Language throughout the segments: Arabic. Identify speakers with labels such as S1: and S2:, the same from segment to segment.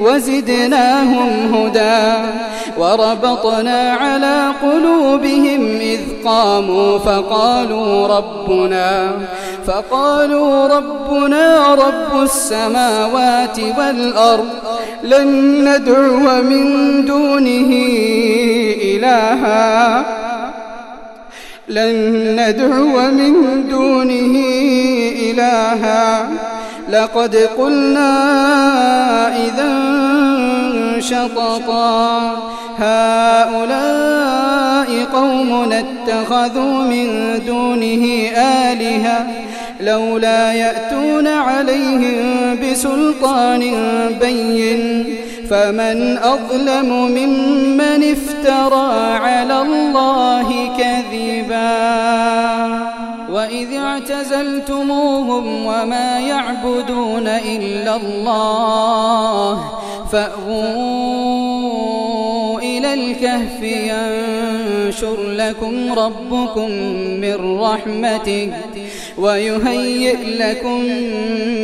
S1: وزدناهم هدى وربطنا على قلوبهم إذ قاموا فقالوا ربنا فقالوا ربنا رب السماوات والأرض لن ندعو من دونه إلها لن ندعو من دونه إلها لقد قلنا إذا شططا. هؤلاء قوم اتخذوا من دونه آلهة لولا يأتون عليهم بسلطان بين. فمن أظلم ممن افترى على الله كذبا. وإذ اعتزلتموهم وما يعبدون إلا الله إلى الكهف ينشر لكم ربكم من رحمته ويهيئ لكم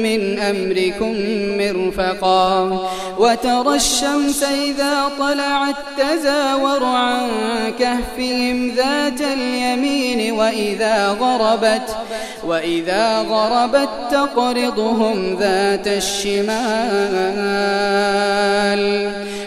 S1: من أمركم مرفقا وترى الشمس إذا طلعت تزاور عن كهفهم ذات اليمين وإذا غربت وإذا غربت تقرضهم ذات الشمال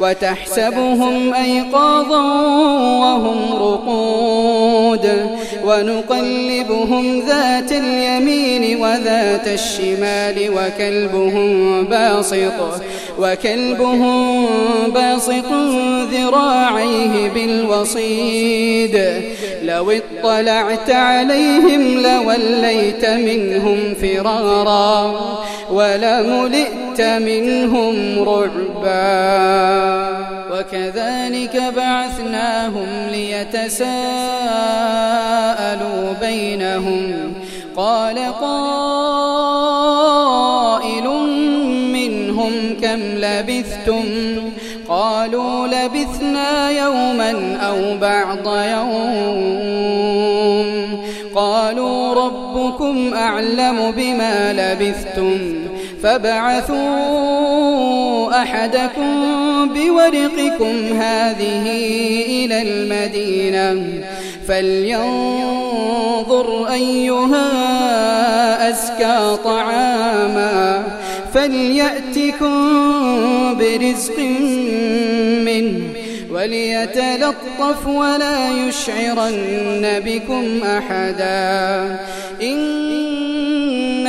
S1: وتحسبهم أيقاظا وهم رقود ونقلبهم ذات اليمين وذات الشمال وكلبهم باسط وكلبهم باسط ذراعيه بالوصيد لو اطلعت عليهم لوليت منهم فرارا ولملئت منهم رعبا وكذلك بعثناهم ليتساءلوا بينهم. قال قائل منهم كم لبثتم؟ قالوا لبثنا يوما أو بعض يوم. قالوا ربكم أعلم بما لبثتم. فابعثوا أحدكم بورقكم هذه إلى المدينة. فلينظر أيها أزكى طعاما. فليأتكم برزق منه. وليتلطف ولا يشعرن بكم أحدا.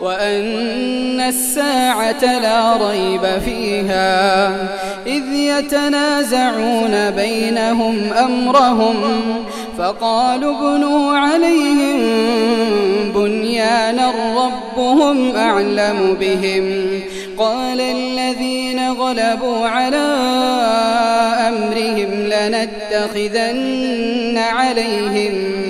S1: وأن الساعة لا ريب فيها. إذ يتنازعون بينهم أمرهم فقالوا ابنوا عليهم بنيانا ربهم أعلم بهم. قال الذين غلبوا على أمرهم لنتخذن عليهم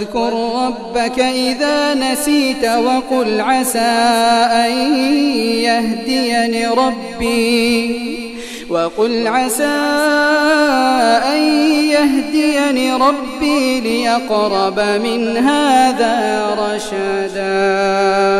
S1: واذكر ربك إذا نسيت وقل عسى أن يهديني ربي وقل عسى أن يهديني ربي ليقرب من هذا رشدا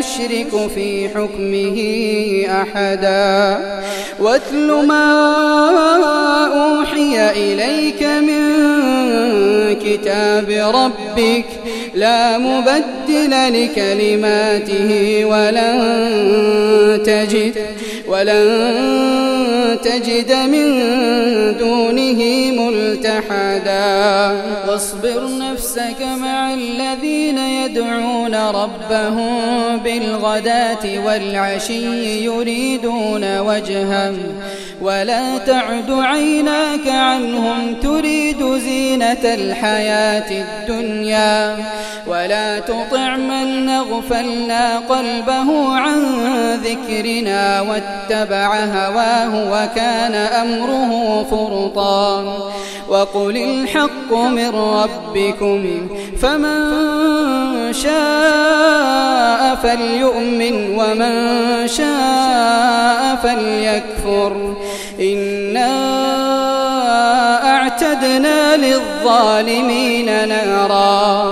S1: في حكمه أحدا. واتل ما أوحي إليك من كتاب ربك لا مبدل لكلماته ولن تجد ولن تجد من دونه ملتحدا. واصبر نفسك مع الذين يدعون ربهم بالغداة والعشي يريدون وجها ولا تعد عيناك عنهم تريد زينة الحياة الدنيا. ولا تطع من نغفلنا قلبه عن ذكرنا واتبع هواه وكان أمره فرطا. وقل الحق من ربكم فمن شاء فليؤمن ومن شاء فليكفر. إنا أعتدنا للظالمين نارا.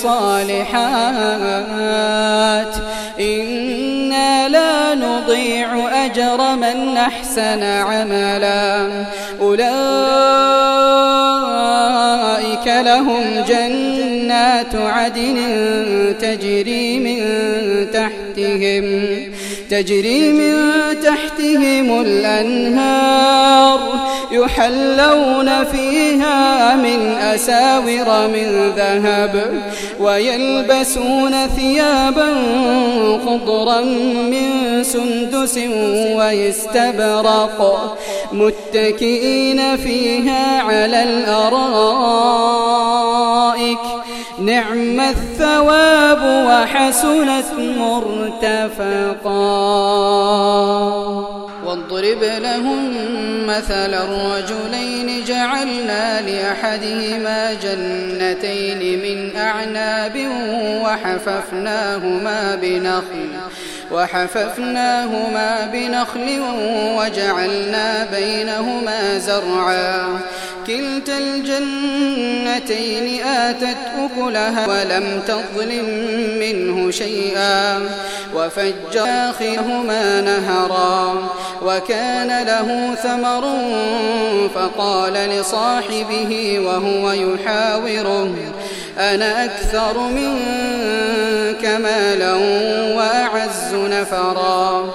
S1: الصالحات. إنا لا نضيع أجر من أحسن عملا. أولئك لهم جنات عدن تجري من تحتهم تجري من تحتهم الأنهار. يحلون فيها من أساور من ذهب ويلبسون ثيابا خضرا من سندس ويستبرق متكئين فيها على الأرائك. نعم الثواب وحسنت مرتفقا. واضرب لهم مثل الرجلين جعلنا لأحدهما جنتين من أعناب وحففناهما بنخل وحففناهما بنخل وجعلنا بينهما زرعا. كلتا الجنتين آتت أكلها ولم تظلم منه شيئا. وفجر آخرهما نهرا. وكان له ثمر فقال لصاحبه وهو يحاوره أنا أكثر منك مالا وأعز نفرا.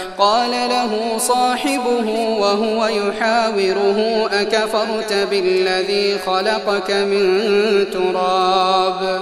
S1: قال له صاحبه وهو يحاوره أكفرت بالذي خلقك من تراب؟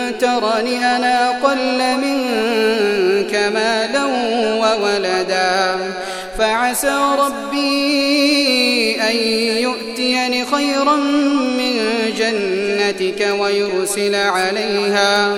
S1: ترني أنا قل منك مالا وولدا. فعسى ربي أن يؤتيني خيرا من جنتك ويرسل عليها.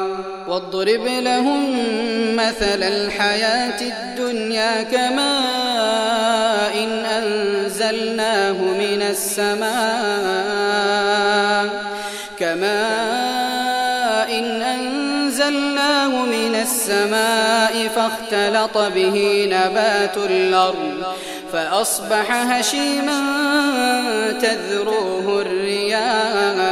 S1: واضرب لهم مثل الحياة الدنيا كماء إن أنزلناه من السماء كماء إن أنزلناه من السماء فاختلط به نبات الأرض فأصبح هشيما تذروه الرياح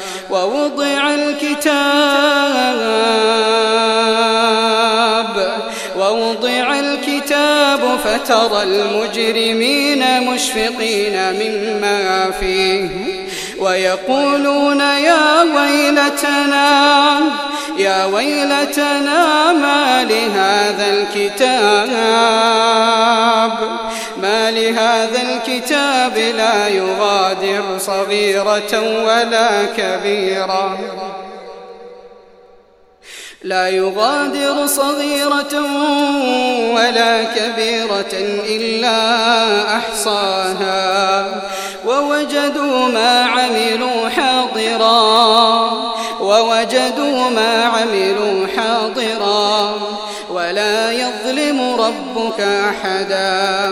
S1: ووضع الكتاب ووضع الكتاب فترى المجرمين مشفقين مما فيه ويقولون يا ويلتنا يا ويلتنا ما لهذا الكتاب؟ ما لهذا الكتاب لا يغادر صغيرة ولا كبيرة. لا يغادر صغيرة ولا كبيرة إلا أحصاها. ووجدوا ما عملوا حاضرا. ووجدوا ما عملوا حاضرا. ولا يظلم ربك أحدا.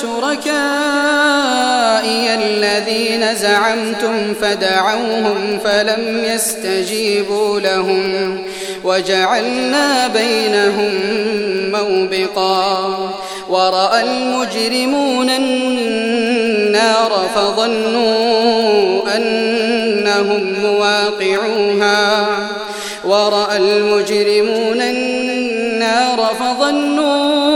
S1: شركائي الذين زعمتم فدعوهم فلم يستجيبوا لهم وجعلنا بينهم موبقا ورأى المجرمون النار فظنوا أنهم مواقعوها ورأى المجرمون النار فظنوا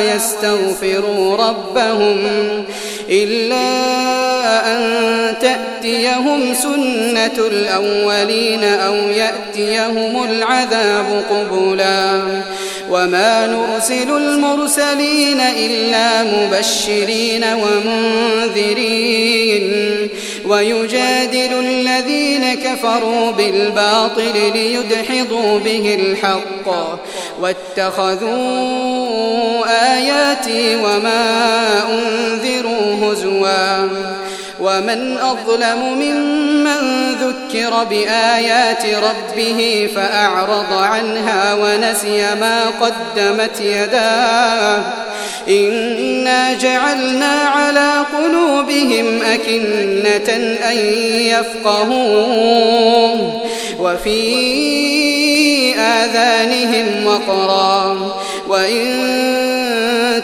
S1: الهدى ويستغفروا ربهم إلا أن تأتيهم سنة الأولين أو يأتيهم العذاب قبلا. وما نرسل المرسلين إلا مبشرين ومنذرين. ويجادل الذين كفروا بالباطل ليدحضوا به الحق. واتخذوا آياتي وما أنذروا هزوا. ومن أظلم ممن ذكر بآيات ربه فأعرض عنها ونسي ما قدمت يداه. إنا جعلنا على قلوبهم أكنة أن يفقهوه وفي آذانهم وقرا وإن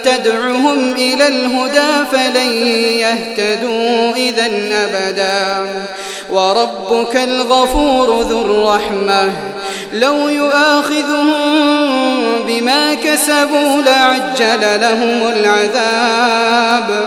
S1: تدعهم إلى الهدى فلن يهتدوا إذا أبدا وربك الغفور ذو الرحمة لو يؤاخذهم بما كسبوا لعجل لهم العذاب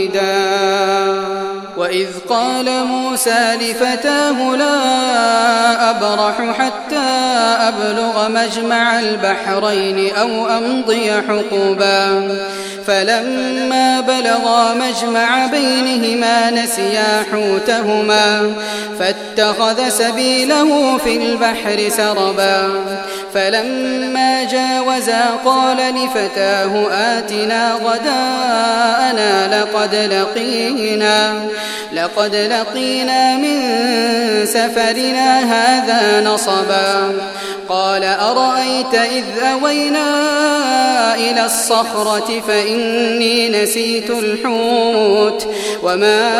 S1: وإذ قال موسى لفتاه لا أبرح حتى أبلغ مجمع البحرين أو أمضي حقبا فلما بلغا مجمع بينهما نسيا حوتهما فاتخذ سبيله في البحر سربا فلما جاوزا قال لفتاه آتنا غداءنا لقد لقينا لقد لقينا من سفرنا هذا نصبا قال أرأيت إذ أوينا إلى الصخرة فإني نسيت الحوت وما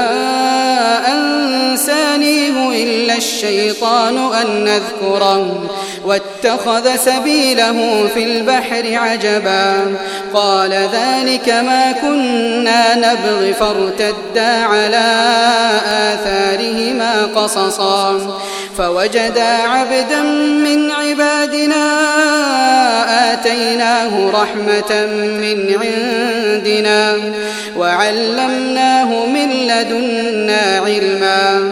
S1: أنسانيه إلا الشيطان أن نذكره واتخذ سبيله في البحر عجبا قال ذلك ما كنا نبغي فارتدا على آثارهما قصصا فوجدا عبدا من عبادنا آتيناه رحمة من عندنا وعلمناه من لدنا علما.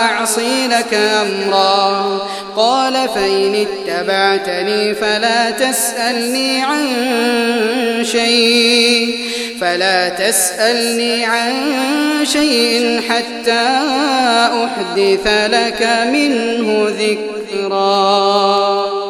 S1: أعصي لك أمرا. قال فإن اتبعتني فلا تسألني عن شيء. فلا تسألني عن شيء حتى أحدث لك منه ذكرًا.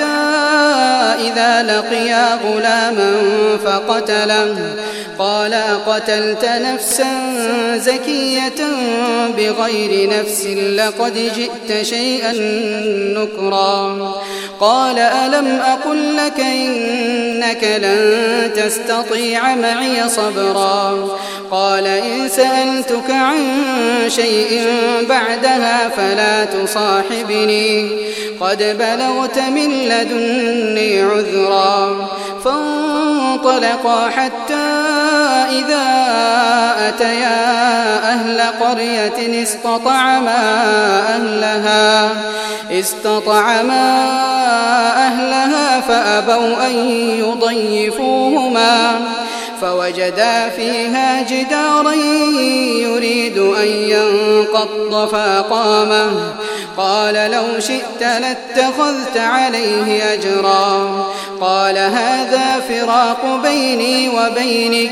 S1: إذا لقيا غلاما فقتله. قال قتلت نفسا زكية بغير نفس لقد جئت شيئا نكرا. قال ألم أقل لك إنك لن تستطيع معي صبرا. قال إن سألتك عن شيء بعدها فلا تصاحبني. قد بلغت من لدني عذرا. فانطلقا حتى إذا أتيا أهل قرية استطعما أهلها. استطعما أهلها فأبوا أن يضيفوهما. فوجدا فيها جدارا يريد أن ينقض فأقامه. قال لو شئت لاتخذت عليه أجرا. قال هذا فراق بيني وبينك.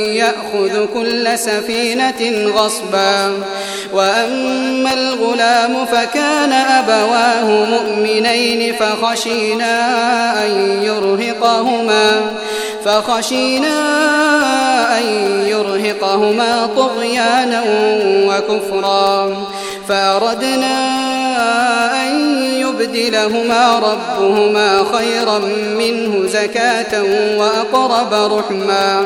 S1: يأخذ كل سفينة غصبا. وأما الغلام فكان أبواه مؤمنين فخشينا أن يرهقهما فخشينا أن يرهقهما طغيانا وكفرا. فأردنا أن يبدلهما ربهما خيرا منه زكاة وأقرب رحما.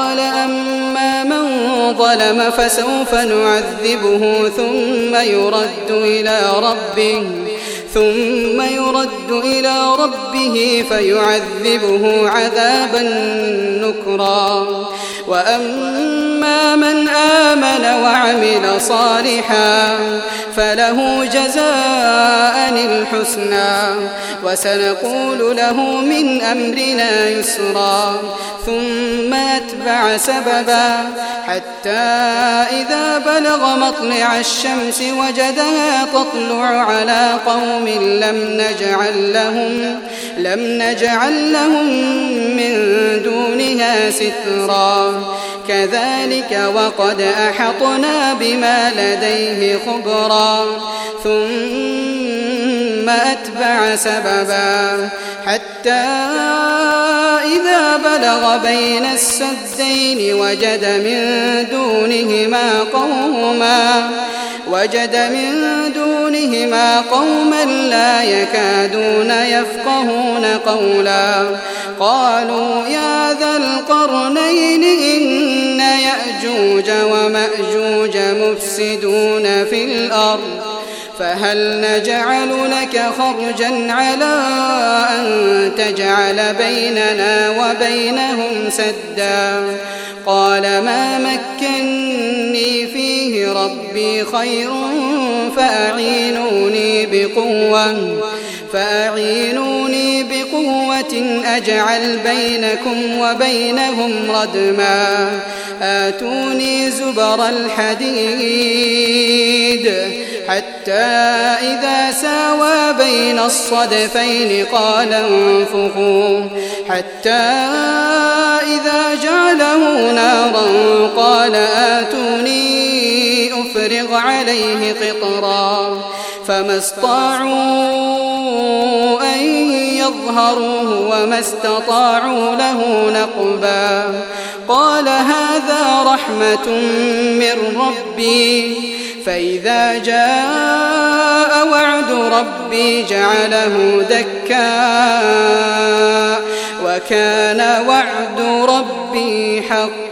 S1: ظلم فسوف نعذبه ثم يرد إلى ربه ثم يرد إلى ربه فيعذبه عذابا نكرا. وأما من آمن وعمل صالحا فله جزاء الحسنى وسنقول له من أمرنا يسرا ثم أتبع سببا حتى إذا بلغ مطلع الشمس وجدها تطلع على قوم لم نجعل لهم لم نجعل لهم من دونها سترا كذلك وقد أحطنا بما لديه خبرا. ثم أتبع سببا. حتى إذا بلغ بين السدين وجد من دونهما قوما وجد من دونهما قوما لا يكادون يفقهون قولا. قالوا يا ذا القرنين إن يأجوج ومأجوج مفسدون في الأرض فهل نجعل لك خرجا على أن تجعل بيننا وبينهم سدا؟ قال ما مكني فيه ربي خير فأعينوني بقوة فأعينوني بقوة أجعل بينكم وبينهم ردما. آتوني زبر الحديد حتى إذا ساوى بين الصدفين قال انفخوا حتى إذا جعله نارا قال آتوني أفرغ عليه قطرا فما استطاعوا أن يظهروه وما استطاعوا له نقبا قال هذا رحمة من ربي فإذا جاء وعد ربي جعله دكا وكان وعد ربي حقا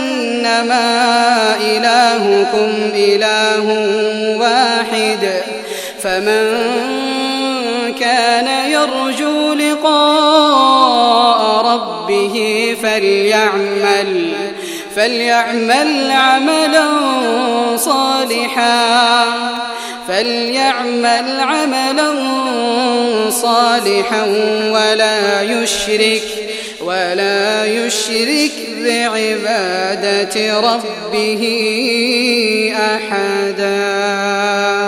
S1: أنما إلهكم إله واحد. فمن كان يرجو لقاء ربه فليعمل فليعمل عملا صالحا. فليعمل عملا صالحا ولا يشرك ولا يشرك بعبادة ربه أحداً.